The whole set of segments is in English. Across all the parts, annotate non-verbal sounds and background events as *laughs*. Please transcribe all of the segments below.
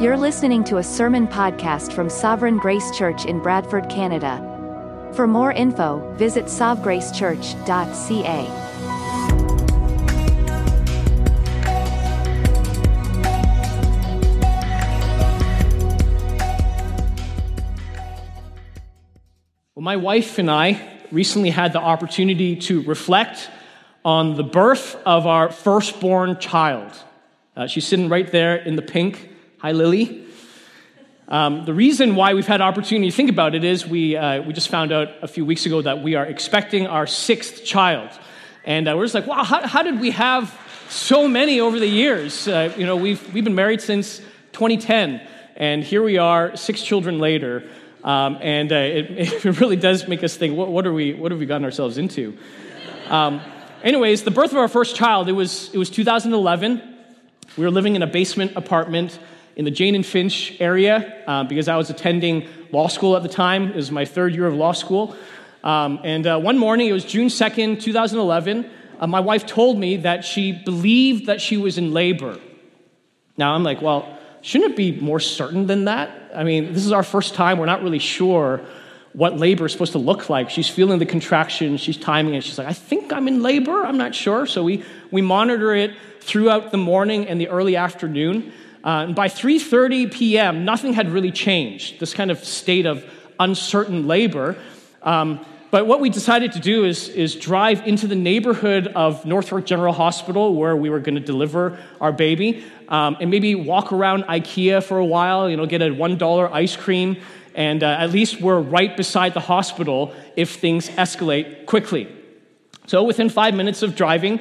You're listening to a sermon podcast from Sovereign Grace Church in Bradford, Canada. For more info, visit sovgracechurch.ca. Well, my wife and I recently had the opportunity to reflect on the birth of our firstborn child. Uh, she's sitting right there in the pink. Hi, Lily. Um, the reason why we've had opportunity to think about it is we, uh, we just found out a few weeks ago that we are expecting our sixth child. And uh, we're just like, wow, how, how, did we have so many over the years? Uh, you know, we've, we've been married since 2010, and here we are, six children later. Um, and uh, it, *laughs* it, really does make us think, what, what, are we, what have we gotten ourselves into? Um, anyways, the birth of our first child, it was, it was 2011. We were living in a basement apartment in the Jane and Finch area uh, because I was attending law school at the time. It was my third year of law school. Um, and uh, one morning, it was June 2nd, 2011, uh, my wife told me that she believed that she was in labor. Now, I'm like, well, shouldn't it be more certain than that? I mean, this is our first time. We're not really sure what labor is supposed to look like. She's feeling the contraction, she's timing it. She's like, I think I'm in labor. I'm not sure. So we, we monitor it throughout the morning and the early afternoon. Uh, and by 3:30 p.m., nothing had really changed. This kind of state of uncertain labor. Um, but what we decided to do is, is drive into the neighborhood of North York General Hospital, where we were going to deliver our baby, um, and maybe walk around IKEA for a while. You know, get a one dollar ice cream, and uh, at least we're right beside the hospital if things escalate quickly. So within five minutes of driving,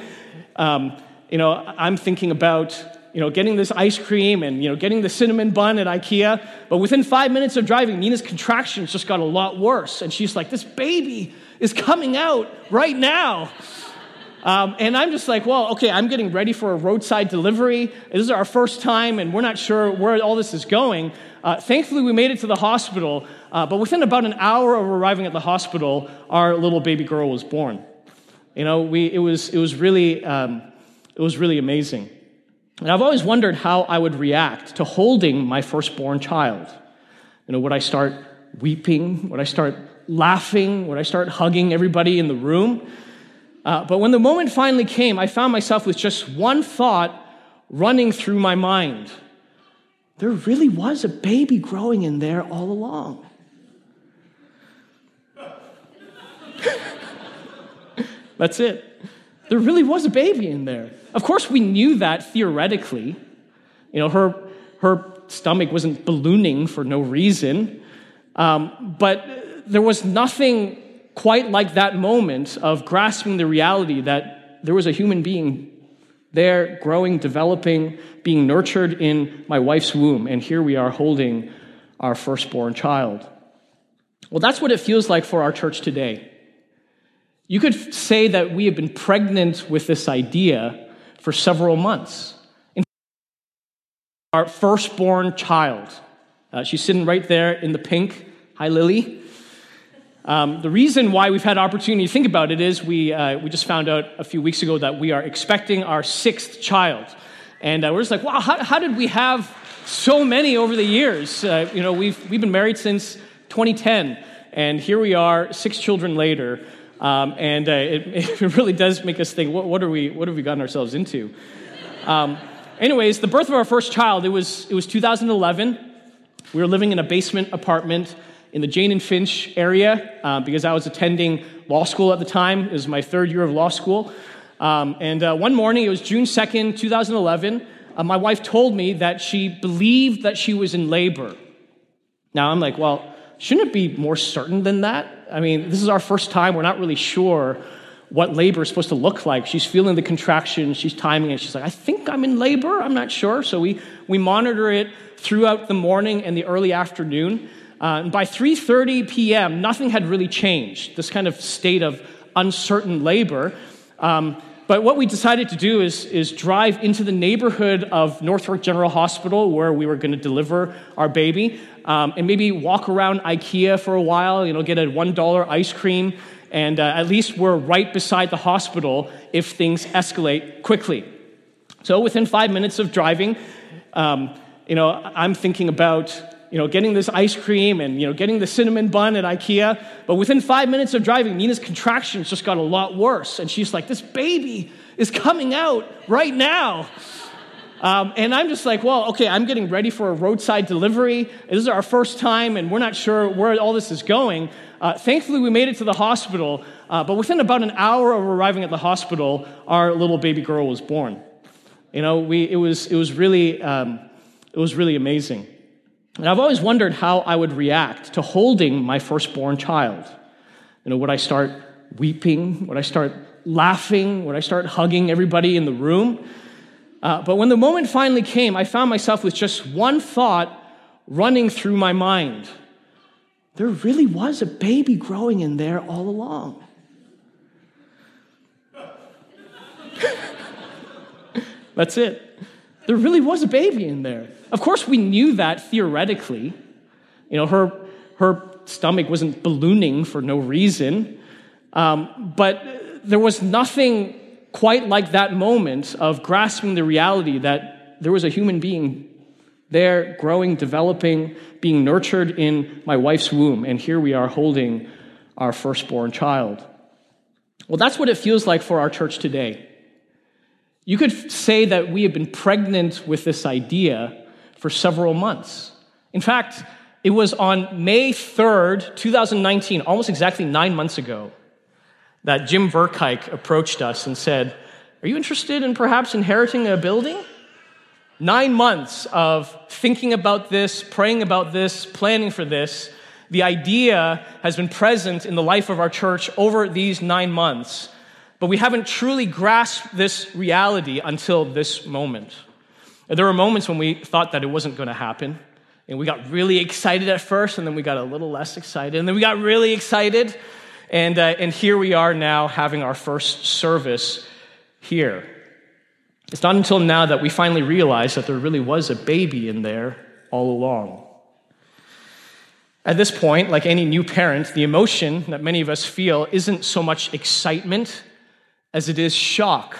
um, you know, I'm thinking about you know, getting this ice cream and, you know, getting the cinnamon bun at IKEA. But within five minutes of driving, Nina's contractions just got a lot worse. And she's like, this baby is coming out right now. Um, and I'm just like, well, okay, I'm getting ready for a roadside delivery. This is our first time, and we're not sure where all this is going. Uh, thankfully, we made it to the hospital, uh, but within about an hour of arriving at the hospital, our little baby girl was born. You know, we, it, was, it, was really, um, it was really amazing. And I've always wondered how I would react to holding my firstborn child. You know, would I start weeping? Would I start laughing? Would I start hugging everybody in the room? Uh, but when the moment finally came, I found myself with just one thought running through my mind. There really was a baby growing in there all along. *laughs* That's it. There really was a baby in there. Of course, we knew that theoretically. You know, her, her stomach wasn't ballooning for no reason. Um, but there was nothing quite like that moment of grasping the reality that there was a human being there, growing, developing, being nurtured in my wife's womb. And here we are holding our firstborn child. Well, that's what it feels like for our church today. You could say that we have been pregnant with this idea for several months. In our firstborn child, uh, she's sitting right there in the pink. Hi, Lily. Um, the reason why we've had opportunity to think about it is we, uh, we just found out a few weeks ago that we are expecting our sixth child. And uh, we're just like, wow, how, how, did we have so many over the years? Uh, you know, we've, we've been married since 2010, and here we are, six children later. Um, and uh, it, *laughs* it, really does make us think, what, what, are we, what have we gotten ourselves into? Um, anyways, the birth of our first child, it was, it was 2011. We were living in a basement apartment in the Jane and Finch area uh, because I was attending law school at the time. It was my third year of law school. Um, and uh, one morning, it was June 2nd, 2011, uh, my wife told me that she believed that she was in labor. Now, I'm like, well, shouldn't it be more certain than that? I mean, this is our first time. We're not really sure what labor is supposed to look like. She's feeling the contraction, she's timing it. She's like, I think I'm in labor. I'm not sure. So we, we monitor it throughout the morning and the early afternoon. Uh, and by 3:30 p.m., nothing had really changed. This kind of state of uncertain labor. Um, but what we decided to do is, is drive into the neighborhood of North York General Hospital, where we were going to deliver our baby, um, and maybe walk around IKEA for a while. You know, get a one dollar ice cream, and uh, at least we're right beside the hospital if things escalate quickly. So within five minutes of driving. Um, you know, I'm thinking about you know, getting this ice cream and, you know, getting the cinnamon bun at IKEA. But within five minutes of driving, Nina's contractions just got a lot worse. And she's like, this baby is coming out right now. Um, and I'm just like, well, okay, I'm getting ready for a roadside delivery. This is our first time, and we're not sure where all this is going. Uh, thankfully, we made it to the hospital, uh, but within about an hour of arriving at the hospital, our little baby girl was born. You know, we, it, was, it, was really, um, it was really amazing. And I've always wondered how I would react to holding my firstborn child. You know, would I start weeping? Would I start laughing? Would I start hugging everybody in the room? Uh, but when the moment finally came, I found myself with just one thought running through my mind. There really was a baby growing in there all along. *laughs* That's it. There really was a baby in there. Of course, we knew that theoretically. You know, her, her stomach wasn't ballooning for no reason. Um, but there was nothing quite like that moment of grasping the reality that there was a human being there, growing, developing, being nurtured in my wife's womb. And here we are holding our firstborn child. Well, that's what it feels like for our church today. You could say that we have been pregnant with this idea for several months. In fact, it was on May 3rd, 2019, almost exactly nine months ago, that Jim Verkuyk approached us and said, Are you interested in perhaps inheriting a building? Nine months of thinking about this, praying about this, planning for this. The idea has been present in the life of our church over these nine months, but we haven't truly grasped this reality until this moment. There were moments when we thought that it wasn't going to happen. And we got really excited at first, and then we got a little less excited, and then we got really excited. And, uh, and here we are now having our first service here. It's not until now that we finally realize that there really was a baby in there all along. At this point, like any new parent, the emotion that many of us feel isn't so much excitement as it is shock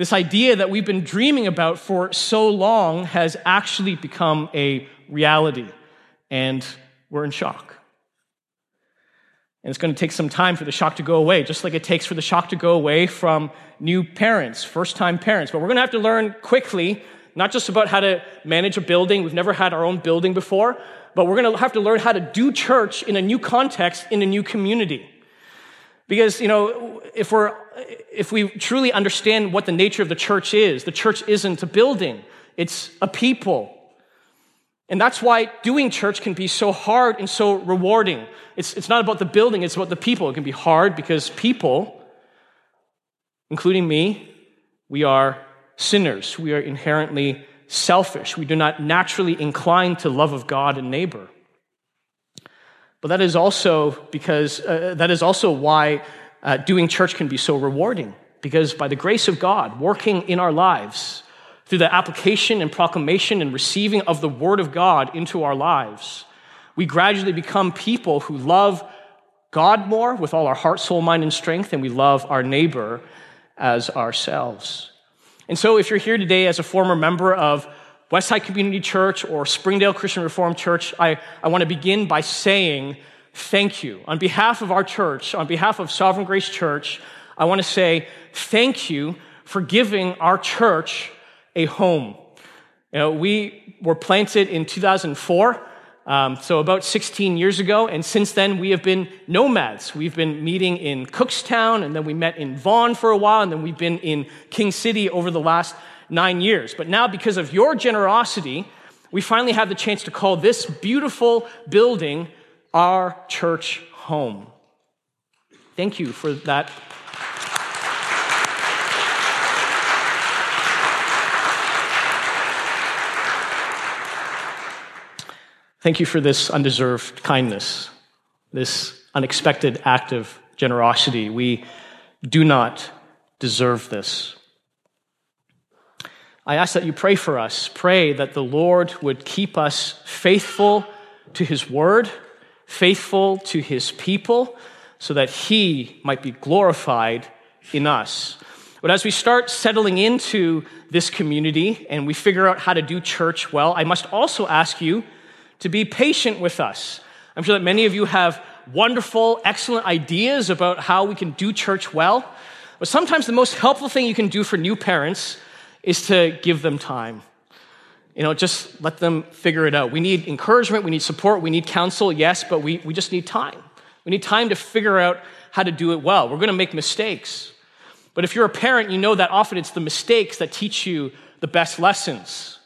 this idea that we've been dreaming about for so long has actually become a reality, and we're in shock. And it's going to take some time for the shock to go away, just like it takes for the shock to go away from new parents, first time parents. But we're going to have to learn quickly, not just about how to manage a building. We've never had our own building before, but we're going to have to learn how to do church in a new context, in a new community. Because, you know, if, we're, if we truly understand what the nature of the church is, the church isn't a building, it's a people. And that's why doing church can be so hard and so rewarding. It's, it's not about the building, it's about the people. It can be hard because people, including me, we are sinners. We are inherently selfish. We do not naturally incline to love of God and neighbor. But that is also because uh, that is also why uh, doing church can be so rewarding. Because by the grace of God working in our lives, through the application and proclamation and receiving of the Word of God into our lives, we gradually become people who love God more with all our heart, soul, mind, and strength, and we love our neighbor as ourselves. And so, if you're here today as a former member of Westside Community Church or Springdale Christian Reformed Church, I, I want to begin by saying thank you. On behalf of our church, on behalf of Sovereign Grace Church, I want to say thank you for giving our church a home. You know, we were planted in 2004. Um, so about 16 years ago, and since then we have been nomads. We've been meeting in Cookstown, and then we met in Vaughan for a while, and then we've been in King City over the last nine years. But now, because of your generosity, we finally have the chance to call this beautiful building our church home. Thank you for that. Thank you for this undeserved kindness, this unexpected act of generosity. We do not deserve this. I ask that you pray for us. Pray that the Lord would keep us faithful to his word, faithful to his people, so that he might be glorified in us. But as we start settling into this community and we figure out how to do church well, I must also ask you to be patient with us. I'm sure that many of you have wonderful, excellent ideas about how we can do church well. But sometimes the most helpful thing you can do for new parents is to give them time. You know, just let them figure it out. We need encouragement, we need support, we need counsel, yes, but we, we just need time. We need time to figure out how to do it well. We're going to make mistakes. But if you're a parent, you know that often it's the mistakes that teach you the best lessons.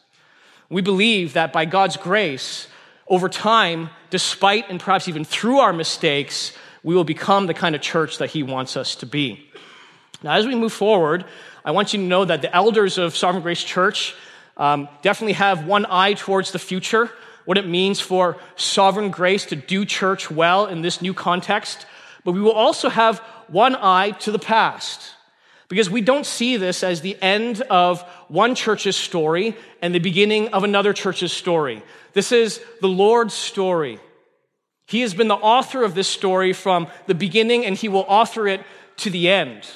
We believe that by God's grace, over time, despite and perhaps even through our mistakes, we will become the kind of church that He wants us to be. Now, as we move forward, I want you to know that the elders of Sovereign Grace Church um, definitely have one eye towards the future, what it means for Sovereign Grace to do church well in this new context. But we will also have one eye to the past. Because we don't see this as the end of one church's story and the beginning of another church's story. This is the Lord's story. He has been the author of this story from the beginning and he will author it to the end.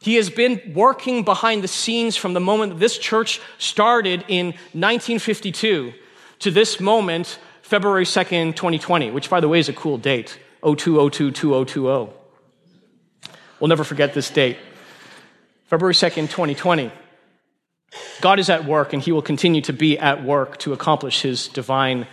He has been working behind the scenes from the moment this church started in 1952 to this moment, February 2nd, 2020, which by the way is a cool date 0202 2020. We'll never forget this date. February 2nd, 2020. God is at work and he will continue to be at work to accomplish his divine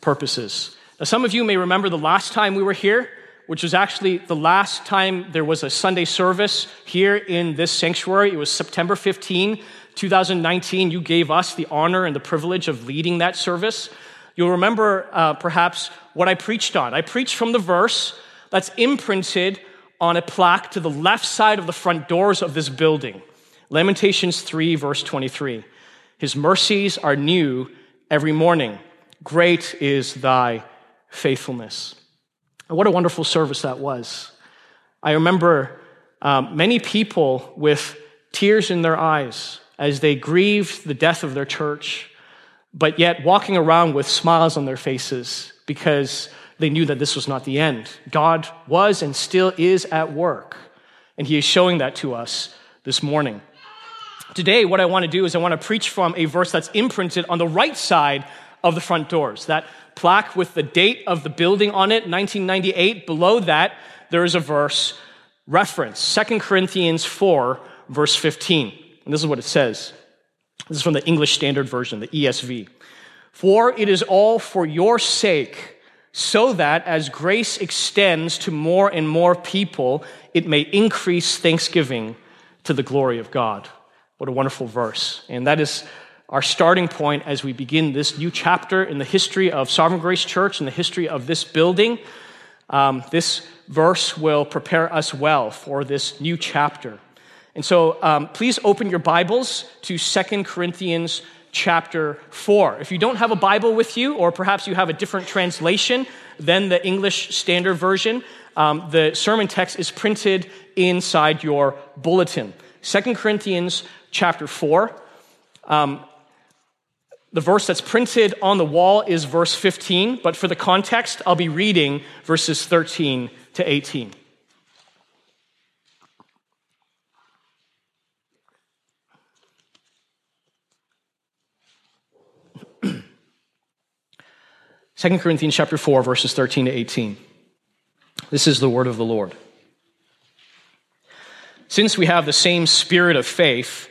purposes. Now, some of you may remember the last time we were here, which was actually the last time there was a Sunday service here in this sanctuary. It was September 15, 2019. You gave us the honor and the privilege of leading that service. You'll remember uh, perhaps what I preached on. I preached from the verse that's imprinted on a plaque to the left side of the front doors of this building. Lamentations 3, verse 23. His mercies are new every morning. Great is thy faithfulness. And what a wonderful service that was. I remember um, many people with tears in their eyes as they grieved the death of their church, but yet walking around with smiles on their faces because they knew that this was not the end. God was and still is at work, and He is showing that to us this morning. Today, what I want to do is I want to preach from a verse that's imprinted on the right side of the front doors. That plaque with the date of the building on it, 1998. Below that, there is a verse reference, 2 Corinthians 4, verse 15. And this is what it says. This is from the English Standard Version, the ESV. For it is all for your sake so that as grace extends to more and more people, it may increase thanksgiving to the glory of God. What a wonderful verse. And that is our starting point as we begin this new chapter in the history of Sovereign Grace Church and the history of this building. Um, this verse will prepare us well for this new chapter. And so um, please open your Bibles to Second Corinthians chapter 4. If you don't have a Bible with you, or perhaps you have a different translation than the English Standard Version, um, the sermon text is printed inside your bulletin. 2 Corinthians chapter 4. Um, the verse that's printed on the wall is verse 15, but for the context, I'll be reading verses 13 to 18. *clears throat* 2 Corinthians chapter 4 verses 13 to 18. This is the word of the Lord. Since we have the same spirit of faith,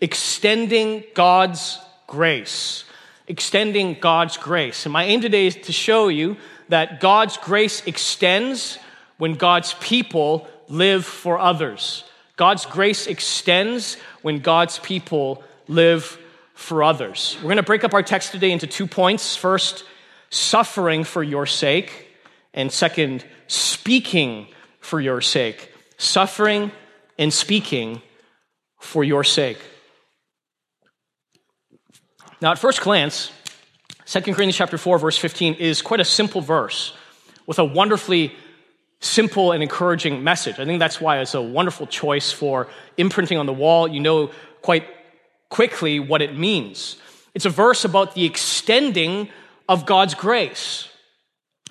extending God's grace. Extending God's grace. And my aim today is to show you that God's grace extends when God's people live for others. God's grace extends when God's people live for others. We're going to break up our text today into two points. First, suffering for your sake, and second, speaking for your sake. Suffering and speaking for your sake. Now, at first glance, 2 Corinthians chapter 4, verse 15 is quite a simple verse with a wonderfully simple and encouraging message. I think that's why it's a wonderful choice for imprinting on the wall. You know quite quickly what it means. It's a verse about the extending of God's grace.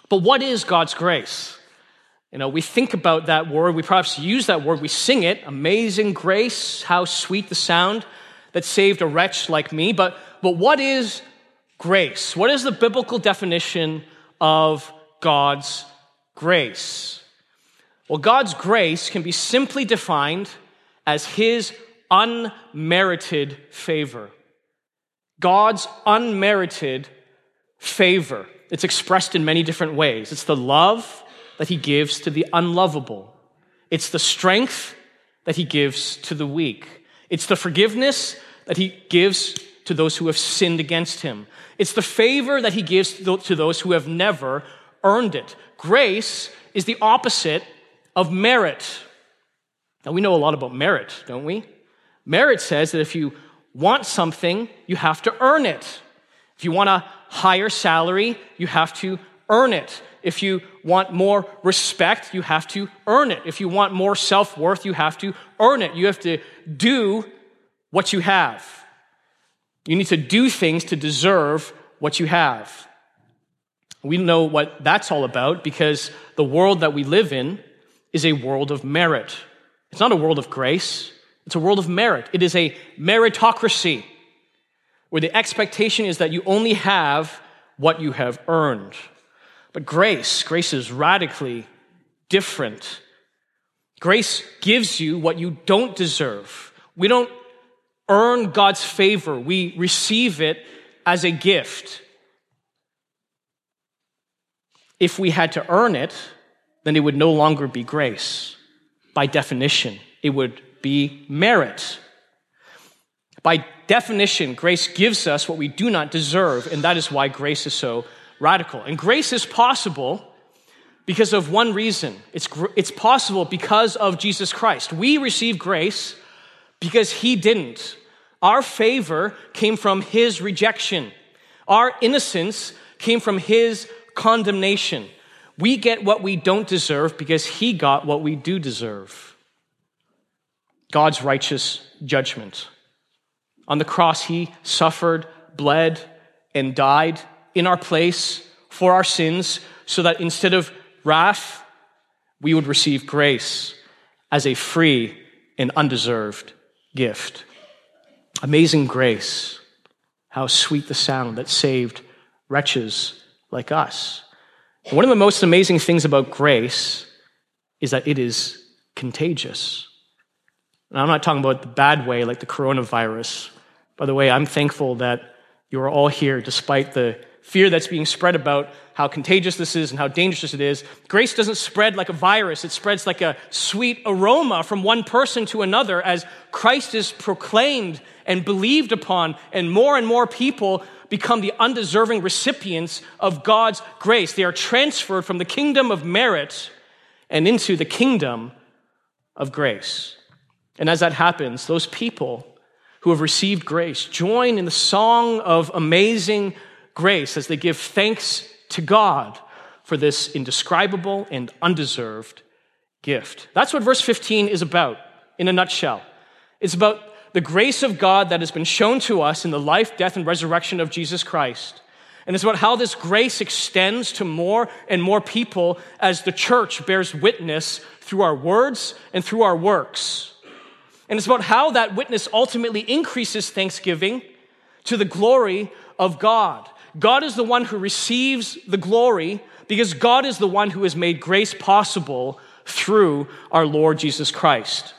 But what is God's grace? You know, we think about that word, we perhaps use that word, we sing it, amazing grace, how sweet the sound that saved a wretch like me. But, but what is grace? What is the biblical definition of God's grace? Well, God's grace can be simply defined as His unmerited favor. God's unmerited favor. It's expressed in many different ways. It's the love that he gives to the unlovable. It's the strength that he gives to the weak. It's the forgiveness that he gives to those who have sinned against him. It's the favor that he gives to those who have never earned it. Grace is the opposite of merit. Now, we know a lot about merit, don't we? Merit says that if you want something, you have to earn it. If you want a higher salary, you have to earn it. If you want more respect, you have to earn it. If you want more self worth, you have to earn it. You have to do what you have. You need to do things to deserve what you have. We know what that's all about because the world that we live in is a world of merit. It's not a world of grace, it's a world of merit. It is a meritocracy where the expectation is that you only have what you have earned. But grace, grace is radically different. Grace gives you what you don't deserve. We don't earn God's favor, we receive it as a gift. If we had to earn it, then it would no longer be grace. By definition, it would be merit. By definition, grace gives us what we do not deserve, and that is why grace is so radical. And grace is possible because of one reason it's, it's possible because of Jesus Christ. We receive grace because he didn't. Our favor came from his rejection, our innocence came from his condemnation. We get what we don't deserve because he got what we do deserve God's righteous judgment. On the cross, he suffered, bled, and died in our place for our sins so that instead of wrath, we would receive grace as a free and undeserved gift. Amazing grace. How sweet the sound that saved wretches like us. One of the most amazing things about grace is that it is contagious. And I'm not talking about the bad way, like the coronavirus. By the way, I'm thankful that you are all here despite the fear that's being spread about how contagious this is and how dangerous it is. Grace doesn't spread like a virus, it spreads like a sweet aroma from one person to another as Christ is proclaimed and believed upon, and more and more people become the undeserving recipients of God's grace. They are transferred from the kingdom of merit and into the kingdom of grace. And as that happens, those people who have received grace join in the song of amazing grace as they give thanks to God for this indescribable and undeserved gift. That's what verse 15 is about in a nutshell. It's about the grace of God that has been shown to us in the life, death, and resurrection of Jesus Christ. And it's about how this grace extends to more and more people as the church bears witness through our words and through our works. And it's about how that witness ultimately increases thanksgiving to the glory of God. God is the one who receives the glory because God is the one who has made grace possible through our Lord Jesus Christ.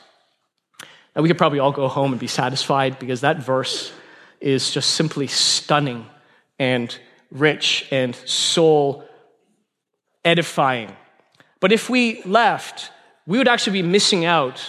Now, we could probably all go home and be satisfied because that verse is just simply stunning and rich and soul edifying. But if we left, we would actually be missing out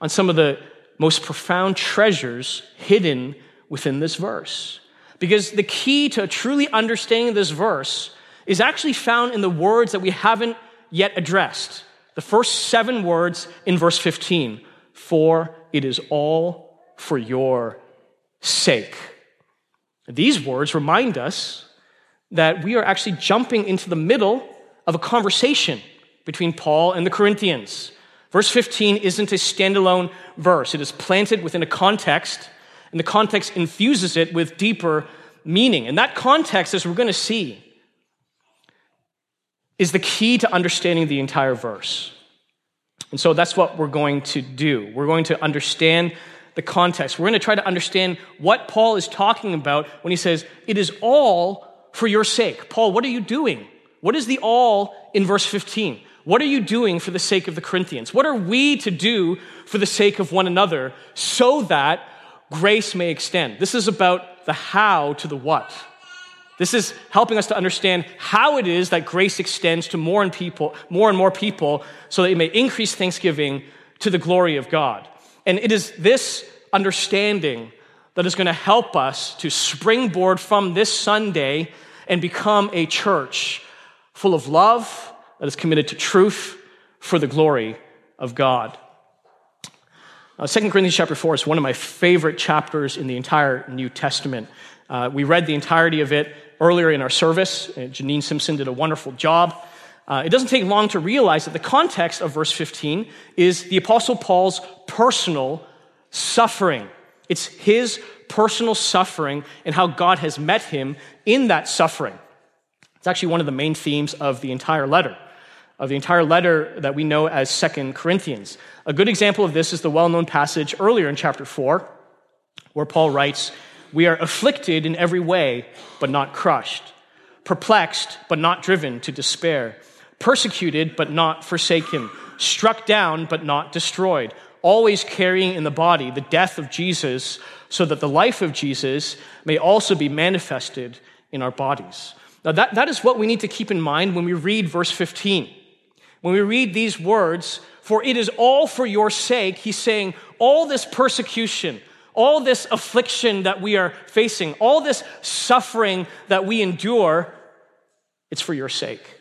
on some of the most profound treasures hidden within this verse. Because the key to truly understanding this verse is actually found in the words that we haven't yet addressed. The first seven words in verse 15 For it is all for your sake. These words remind us that we are actually jumping into the middle of a conversation between Paul and the Corinthians. Verse 15 isn't a standalone verse, it is planted within a context, and the context infuses it with deeper meaning. And that context, as we're going to see, is the key to understanding the entire verse. And so that's what we're going to do. We're going to understand the context. We're going to try to understand what Paul is talking about when he says, It is all for your sake. Paul, what are you doing? What is the all in verse 15? What are you doing for the sake of the Corinthians? What are we to do for the sake of one another so that grace may extend? This is about the how to the what. This is helping us to understand how it is that grace extends to more and people, more and more people, so that it may increase thanksgiving to the glory of God. And it is this understanding that is going to help us to springboard from this Sunday and become a church full of love that is committed to truth for the glory of God. Uh, 2 Corinthians chapter 4 is one of my favorite chapters in the entire New Testament. Uh, we read the entirety of it earlier in our service. Janine Simpson did a wonderful job. Uh, it doesn't take long to realize that the context of verse 15 is the Apostle Paul's personal suffering. It's his personal suffering and how God has met him in that suffering. It's actually one of the main themes of the entire letter, of the entire letter that we know as Second Corinthians. A good example of this is the well known passage earlier in chapter 4, where Paul writes, We are afflicted in every way, but not crushed, perplexed, but not driven to despair, persecuted, but not forsaken, struck down, but not destroyed always carrying in the body the death of Jesus, so that the life of Jesus may also be manifested in our bodies. Now, that, that is what we need to keep in mind when we read verse 15. When we read these words, for it is all for your sake, he's saying, all this persecution, all this affliction that we are facing, all this suffering that we endure, it's for your sake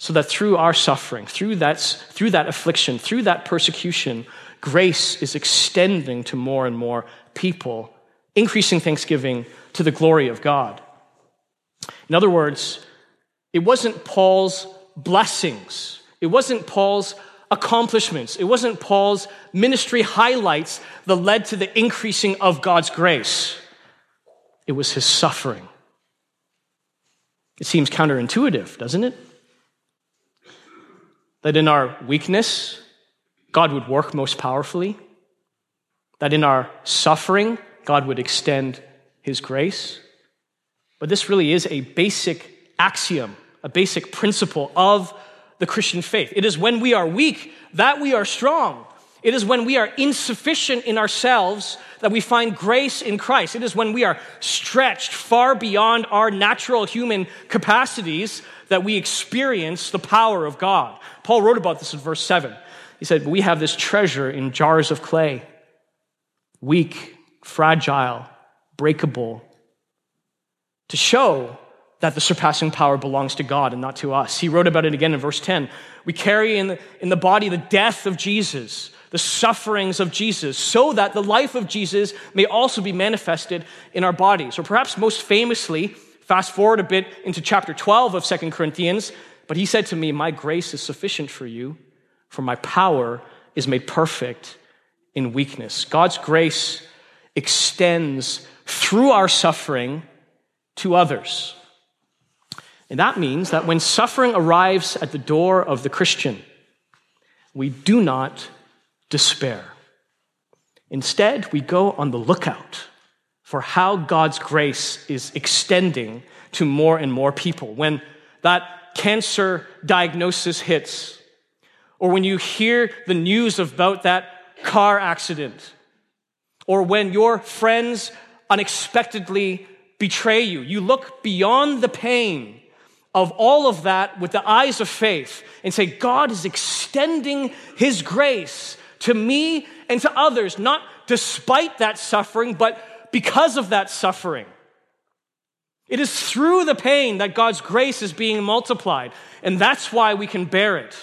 so that through our suffering, through that, through that affliction, through that persecution, grace is extending to more and more people, increasing thanksgiving to the glory of God. In other words, it wasn't Paul's blessings, it wasn't Paul's accomplishments, it wasn't Paul's ministry highlights that led to the increasing of God's grace. It was his suffering. It seems counterintuitive, doesn't it? that in our weakness, God would work most powerfully, that in our suffering, God would extend his grace. But this really is a basic axiom, a basic principle of the Christian faith. It is when we are weak that we are strong. It is when we are insufficient in ourselves that we find grace in Christ. It is when we are stretched far beyond our natural human capacities that we experience the power of God. Paul wrote about this in verse 7. He said, We have this treasure in jars of clay, weak, fragile, breakable, to show that the surpassing power belongs to God and not to us. He wrote about it again in verse 10. We carry in the, in the body the death of Jesus, the sufferings of Jesus, so that the life of Jesus may also be manifested in our bodies. Or perhaps most famously, Fast forward a bit into chapter 12 of Second Corinthians, but he said to me, My grace is sufficient for you, for my power is made perfect in weakness. God's grace extends through our suffering to others. And that means that when suffering arrives at the door of the Christian, we do not despair. Instead, we go on the lookout for how God's grace is extending to more and more people. When that cancer diagnosis hits, or when you hear the news about that car accident, or when your friends unexpectedly betray you. You look beyond the pain of all of that with the eyes of faith and say, God is extending His grace to me and to others, not despite that suffering, but because of that suffering. It is through the pain that God's grace is being multiplied, and that's why we can bear it.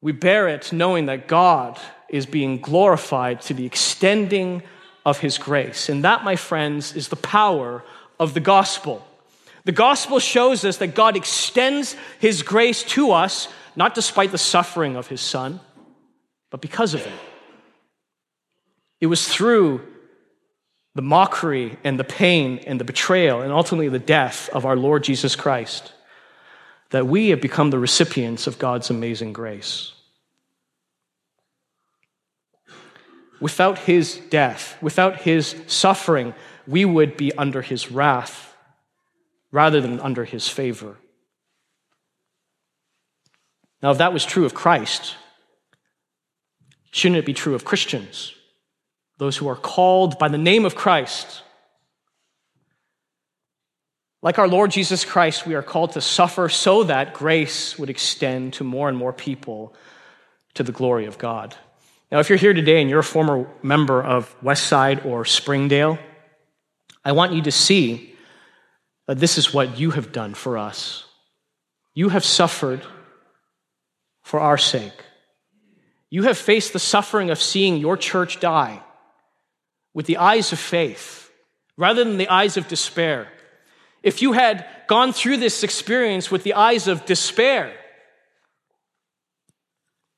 We bear it knowing that God is being glorified to the extending of his grace. And that, my friends, is the power of the gospel. The gospel shows us that God extends his grace to us, not despite the suffering of his son, but because of it. It was through the mockery and the pain and the betrayal and ultimately the death of our Lord Jesus Christ that we have become the recipients of God's amazing grace. Without his death, without his suffering, we would be under his wrath rather than under his favor. Now, if that was true of Christ, shouldn't it be true of Christians? Those who are called by the name of Christ. Like our Lord Jesus Christ, we are called to suffer so that grace would extend to more and more people to the glory of God. Now, if you're here today and you're a former member of Westside or Springdale, I want you to see this is what you have done for us. You have suffered for our sake. You have faced the suffering of seeing your church die with the eyes of faith rather than the eyes of despair. If you had gone through this experience with the eyes of despair,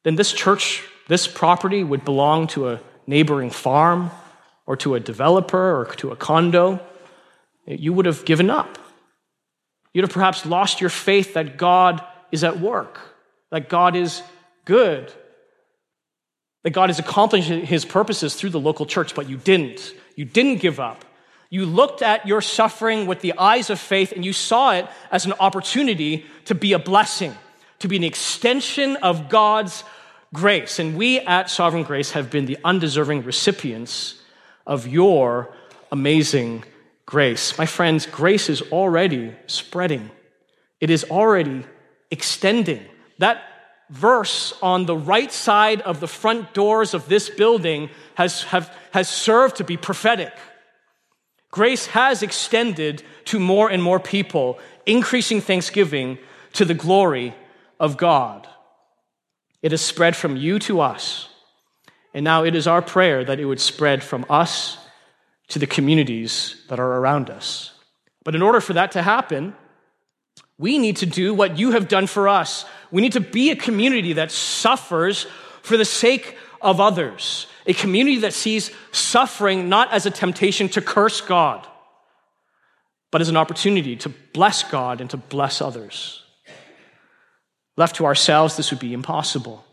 then this church, this property would belong to a neighboring farm or to a developer or to a condo. You would have given up. You'd have perhaps lost your faith that God is at work, that God is good, that God is accomplishing his purposes through the local church, but you didn't. You didn't give up. You looked at your suffering with the eyes of faith and you saw it as an opportunity to be a blessing, to be an extension of God's grace. And we at Sovereign Grace have been the undeserving recipients of your amazing grace. My friends, grace is already spreading, it is already extending. That verse on the right side of the front doors of this building has, have, has served to be prophetic. Grace has extended to more and more people, increasing thanksgiving to the glory of God. It has spread from you to us. And now it is our prayer that it would spread from us to the communities that are around us. But in order for that to happen, we need to do what you have done for us. We need to be a community that suffers for the sake of others, a community that sees suffering not as a temptation to curse God, but as an opportunity to bless God and to bless others. Left to ourselves, this would be impossible.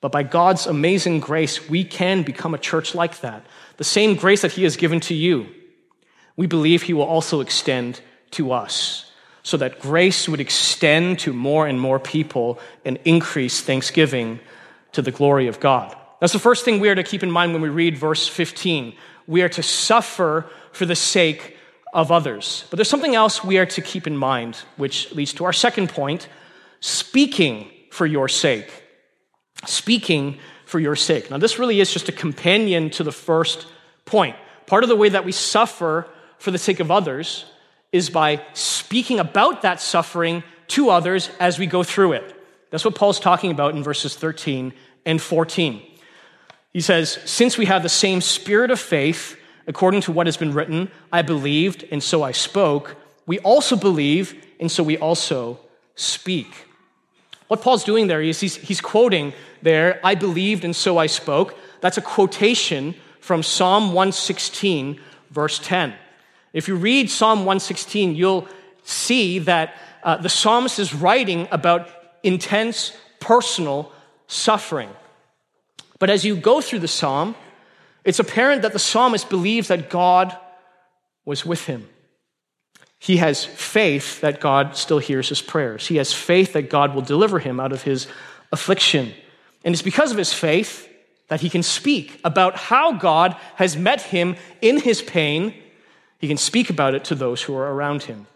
But by God's amazing grace, we can become a church like that. The same grace that He has given to you, we believe He will also extend to us so that grace would extend to more and more people and increase thanksgiving to the glory of God. That's the first thing we are to keep in mind when we read verse 15. We are to suffer for the sake of others. But there's something else we are to keep in mind, which leads to our second point speaking for your sake. Speaking for your sake. Now, this really is just a companion to the first point. Part of the way that we suffer for the sake of others is by speaking about that suffering to others as we go through it. That's what Paul's talking about in verses 13 and 14. He says, Since we have the same spirit of faith, according to what has been written, I believed, and so I spoke, we also believe, and so we also speak. What Paul's doing there is he's, he's quoting there, I believed, and so I spoke. That's a quotation from Psalm 116, verse 10. If you read Psalm 116, you'll see that uh, the psalmist is writing about intense personal suffering. But as you go through the psalm, it's apparent that the psalmist believes that God was with him. He has faith that God still hears his prayers. He has faith that God will deliver him out of his affliction. And it's because of his faith that he can speak about how God has met him in his pain. He can speak about it to those who are around him.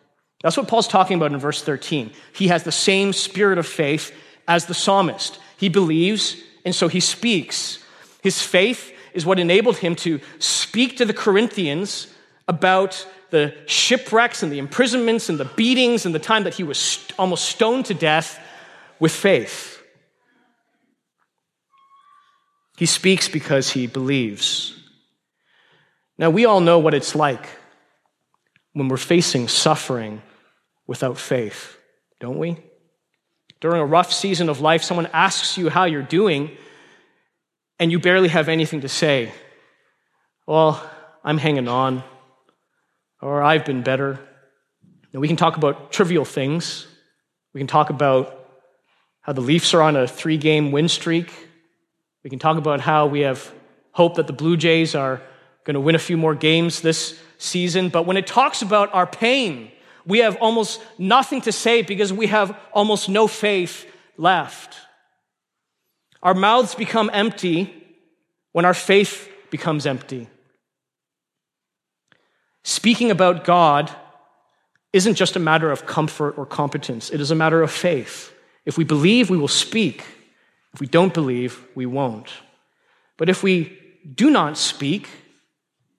That's what Paul's talking about in verse 13. He has the same spirit of faith as the psalmist. He believes, and so he speaks. His faith is what enabled him to speak to the Corinthians about the shipwrecks and the imprisonments and the beatings and the time that he was st- almost stoned to death with faith. He speaks because he believes. Now, we all know what it's like when we're facing suffering without faith, don't we? During a rough season of life, someone asks you how you're doing, and you barely have anything to say. Well, I'm hanging on, or I've been better. Now, we can talk about trivial things. We can talk about how the Leafs are on a three game win streak. We can talk about how we have hope that the Blue Jays are going to win a few more games this season. But when it talks about our pain, we have almost nothing to say because we have almost no faith left. Our mouths become empty when our faith becomes empty. Speaking about God isn't just a matter of comfort or competence, it is a matter of faith. If we believe, we will speak. If we don't believe, we won't. But if we do not speak,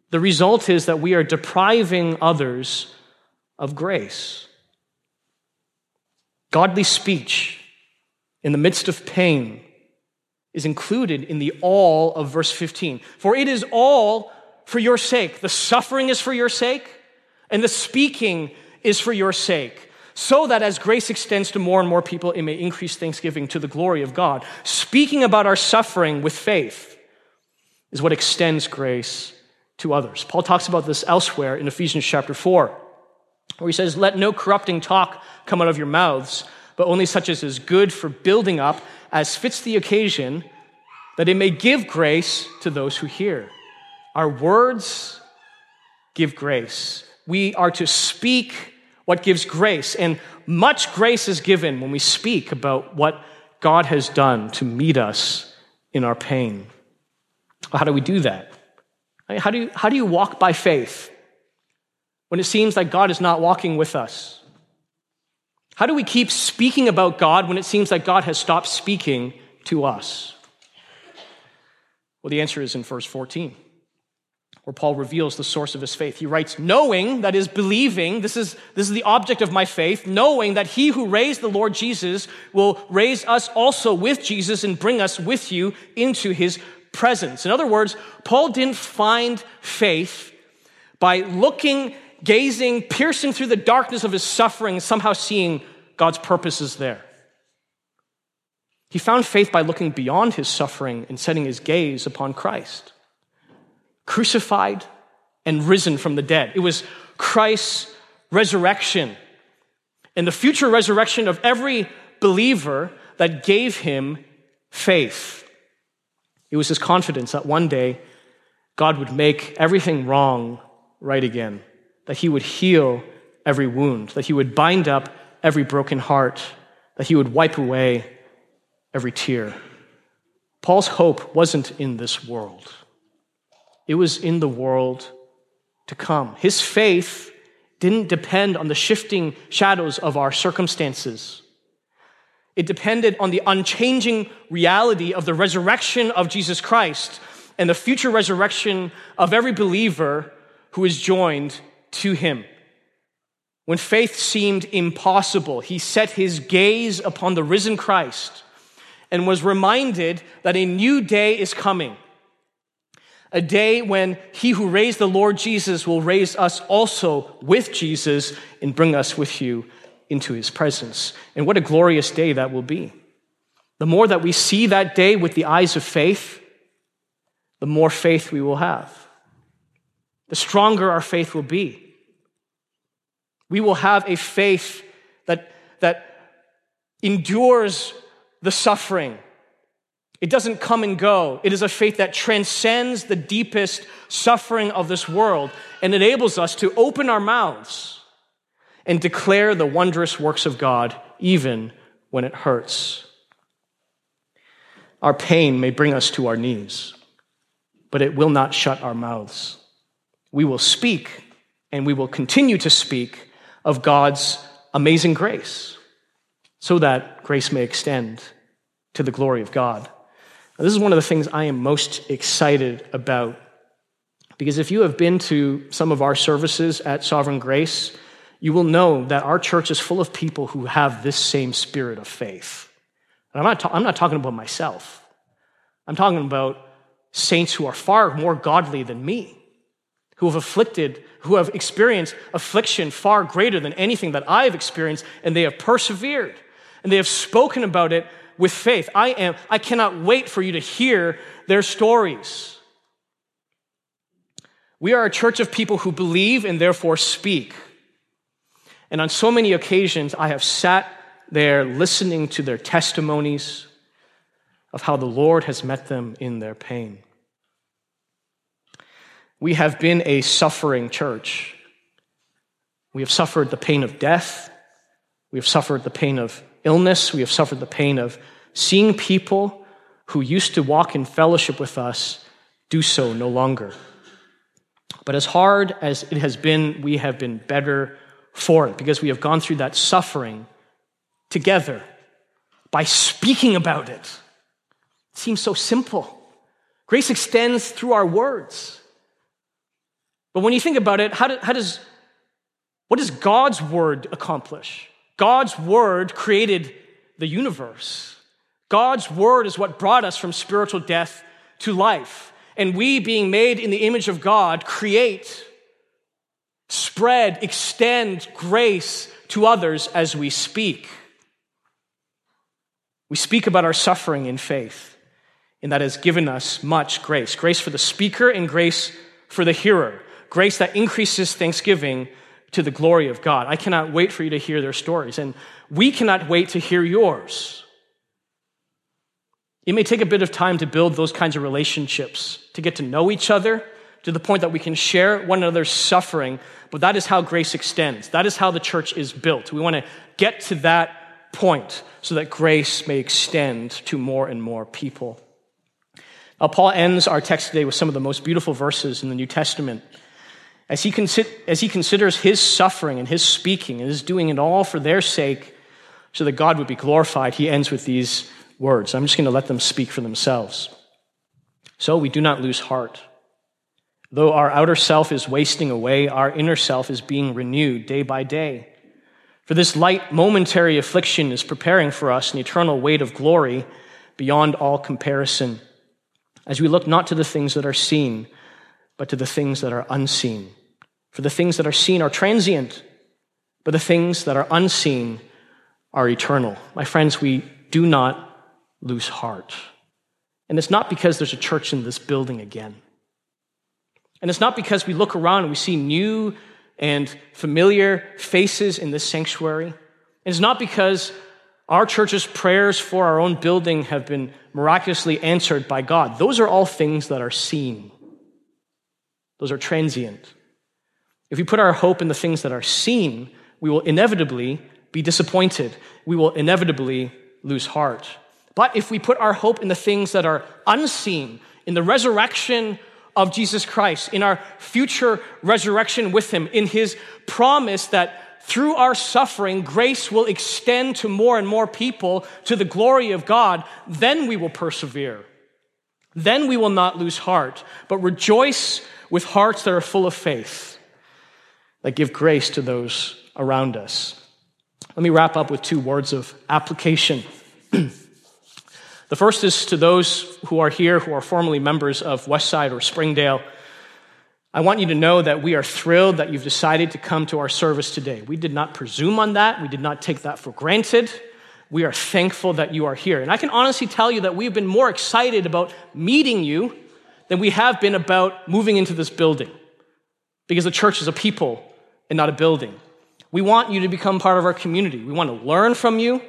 the result is that we are depriving others of grace. Godly speech in the midst of pain is included in the all of verse 15. For it is all for your sake. The suffering is for your sake, and the speaking is for your sake so that as grace extends to more and more people, it may increase thanksgiving to the glory of God. Speaking about our suffering with faith is what extends grace to others. Paul talks about this elsewhere in Ephesians chapter 4, where he says, Let no corrupting talk come out of your mouths, but only such as is good for building up, as fits the occasion, that it may give grace to those who hear. Our words give grace. We are to speak what gives grace. And much grace is given when we speak about what God has done to meet us in our pain. How do we do that? How do you, how do you walk by faith when it seems like God is not walking with us? How do we keep speaking about God when it seems like God has stopped speaking to us? Well, the answer is in verse 14 where Paul reveals the source of his faith. He writes, knowing, that is believing, this is, this is the object of my faith, knowing that he who raised the Lord Jesus will raise us also with Jesus and bring us with you into his presence. In other words, Paul didn't find faith by looking, gazing, piercing through the darkness of his suffering, somehow seeing God's purposes there. He found faith by looking beyond his suffering and setting his gaze upon Christ crucified and risen from the dead. It was Christ's resurrection and the future resurrection of every believer that gave him faith. It was his confidence that one day God would make everything wrong right again, that he would heal every wound, that he would bind up every broken heart, that he would wipe away every tear. Paul's hope wasn't in this world. It was in the world to come. His faith didn't depend on the shifting shadows of our circumstances. It depended on the unchanging reality of the resurrection of Jesus Christ and the future resurrection of every believer who is joined to him. When faith seemed impossible, he set his gaze upon the risen Christ and was reminded that a new day is coming a day when he who raised the Lord Jesus will raise us also with Jesus and bring us with you into his presence. And what a glorious day that will be. The more that we see that day with the eyes of faith, the more faith we will have. The stronger our faith will be. We will have a faith that, that endures the suffering it doesn't come and go. It is a faith that transcends the deepest suffering of this world and enables us to open our mouths and declare the wondrous works of God, even when it hurts. our pain may bring us to our knees, but it will not shut our mouths. We will speak and we will continue to speak of God's amazing grace so that grace may extend to the glory of God. Now, this is one of the things I am most excited about because if you have been to some of our services at Sovereign Grace, you will know that our church is full of people who have this same spirit of faith. And I'm not, ta- I'm not talking about myself, I'm talking about saints who are far more godly than me, who have afflicted, who have experienced affliction far greater than anything that I've experienced, and they have persevered and they have spoken about it with faith. I am, I cannot wait for you to hear their stories. We are a church of people who believe and therefore speak. And on so many occasions, I have sat there listening to their testimonies of how the Lord has met them in their pain. We have been a suffering church. We have suffered the pain of death. We have suffered the pain of illness. We have suffered the pain of seeing people who used to walk in fellowship with us do so no longer. But as hard as it has been, we have been better for it because we have gone through that suffering together by speaking about it. It seems so simple. Grace extends through our words. But when you think about it, how, do, how does what does God's word accomplish? God's word created the universe. God's word is what brought us from spiritual death to life. And we, being made in the image of God, create, spread, extend grace to others as we speak. We speak about our suffering in faith, and that has given us much grace grace for the speaker and grace for the hearer, grace that increases thanksgiving to the glory of God. I cannot wait for you to hear their stories, and we cannot wait to hear yours. It may take a bit of time to build those kinds of relationships, to get to know each other to the point that we can share one another's suffering, but that is how grace extends. That is how the church is built. We want to get to that point so that grace may extend to more and more people. Now, Paul ends our text today with some of the most beautiful verses in the New Testament. As he, as he considers his suffering and his speaking and his doing it all for their sake so that God would be glorified, he ends with these words. I'm just going to let them speak for themselves. So we do not lose heart. Though our outer self is wasting away, our inner self is being renewed day by day. For this light, momentary affliction is preparing for us an eternal weight of glory beyond all comparison, as we look not to the things that are seen, but to the things that are unseen. For the things that are seen are transient, but the things that are unseen are eternal. My friends, we do not lose heart. And it's not because there's a church in this building again. And it's not because we look around and we see new and familiar faces in this sanctuary. And it's not because our church's prayers for our own building have been miraculously answered by God. Those are all things that are seen, those are transient. If we put our hope in the things that are seen, we will inevitably be disappointed. We will inevitably lose heart. But if we put our hope in the things that are unseen, in the resurrection of Jesus Christ, in our future resurrection with Him, in His promise that through our suffering, grace will extend to more and more people to the glory of God, then we will persevere. Then we will not lose heart, but rejoice with hearts that are full of faith, that give grace to those around us. Let me wrap up with two words of application. *clears throat* The first is to those who are here who are formerly members of Westside or Springdale. I want you to know that we are thrilled that you've decided to come to our service today. We did not presume on that, we did not take that for granted. We are thankful that you are here. And I can honestly tell you that we've been more excited about meeting you than we have been about moving into this building because the church is a people and not a building. We want you to become part of our community. We want to learn from you.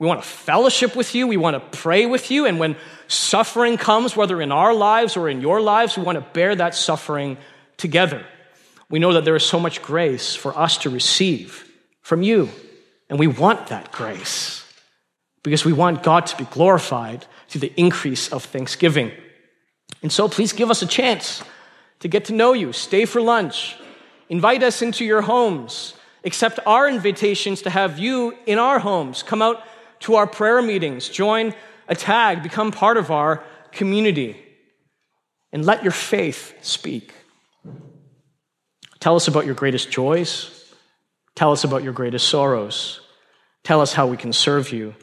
We want to fellowship with you. We want to pray with you. And when suffering comes, whether in our lives or in your lives, we want to bear that suffering together. We know that there is so much grace for us to receive from you. And we want that grace because we want God to be glorified through the increase of thanksgiving. And so please give us a chance to get to know you. Stay for lunch. Invite us into your homes. Accept our invitations to have you in our homes. Come out to our prayer meetings. Join a tag. Become part of our community. And let your faith speak. Tell us about your greatest joys. Tell us about your greatest sorrows. Tell us how we can serve you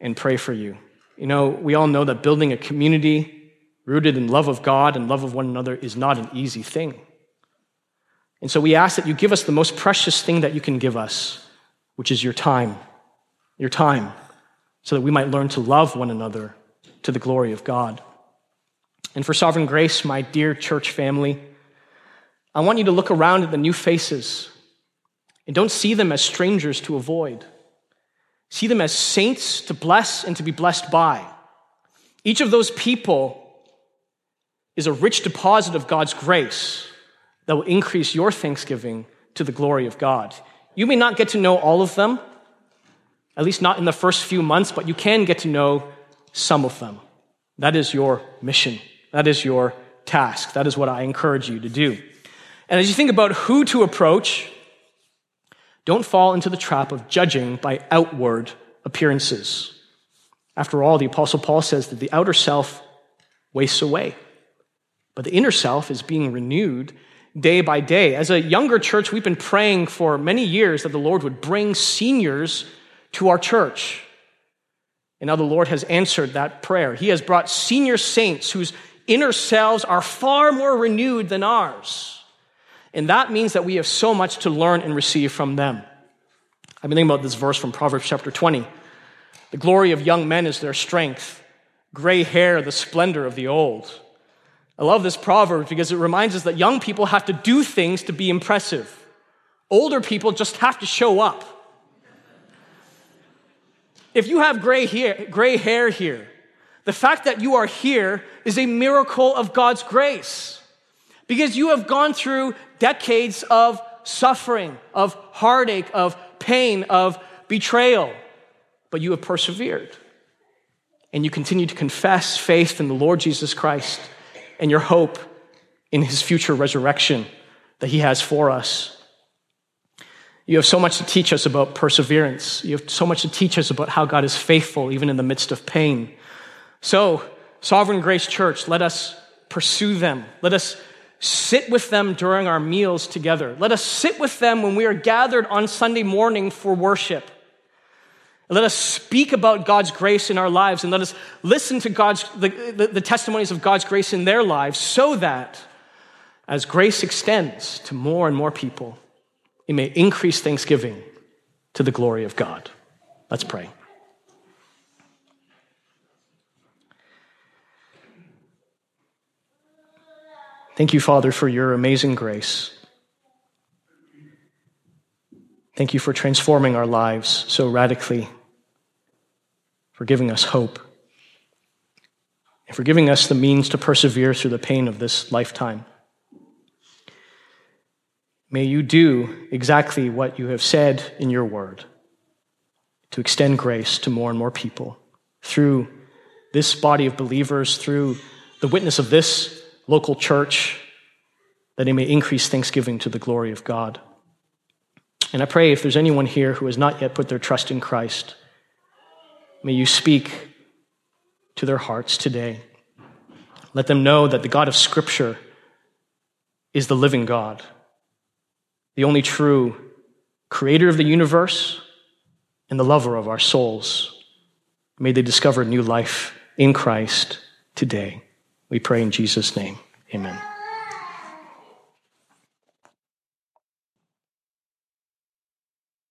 and pray for you. You know, we all know that building a community rooted in love of God and love of one another is not an easy thing. And so we ask that you give us the most precious thing that you can give us, which is your time. Your time, so that we might learn to love one another to the glory of God. And for sovereign grace, my dear church family, I want you to look around at the new faces and don't see them as strangers to avoid. See them as saints to bless and to be blessed by. Each of those people is a rich deposit of God's grace that will increase your thanksgiving to the glory of God. You may not get to know all of them, at least not in the first few months, but you can get to know some of them. That is your mission. That is your task. That is what I encourage you to do. And as you think about who to approach, don't fall into the trap of judging by outward appearances. After all, the Apostle Paul says that the outer self wastes away, but the inner self is being renewed day by day. As a younger church, we've been praying for many years that the Lord would bring seniors to our church. And now the Lord has answered that prayer. He has brought senior saints whose inner selves are far more renewed than ours. And that means that we have so much to learn and receive from them. I've been thinking about this verse from Proverbs chapter 20. The glory of young men is their strength, gray hair, the splendor of the old. I love this proverb because it reminds us that young people have to do things to be impressive. Older people just have to show up. If you have gray hair, gray hair here, the fact that you are here is a miracle of God's grace because you have gone through decades of suffering, of heartache, of pain, of betrayal, but you have persevered. And you continue to confess faith in the Lord Jesus Christ and your hope in his future resurrection that he has for us. You have so much to teach us about perseverance. You have so much to teach us about how God is faithful even in the midst of pain. So, Sovereign Grace Church, let us pursue them. Let us sit with them during our meals together. Let us sit with them when we are gathered on Sunday morning for worship. Let us speak about God's grace in our lives and let us listen to God's, the, the, the testimonies of God's grace in their lives so that as grace extends to more and more people, it may increase thanksgiving to the glory of God. Let's pray. Thank you, Father, for your amazing grace. Thank you for transforming our lives so radically, for giving us hope, and for giving us the means to persevere through the pain of this lifetime. May you do exactly what you have said in your word to extend grace to more and more people through this body of believers, through the witness of this local church, that it may increase thanksgiving to the glory of God. And I pray if there's anyone here who has not yet put their trust in Christ, may you speak to their hearts today. Let them know that the God of Scripture is the living God, the only true creator of the universe and the lover of our souls. May they discover new life in Christ today. We pray in Jesus' name. Amen.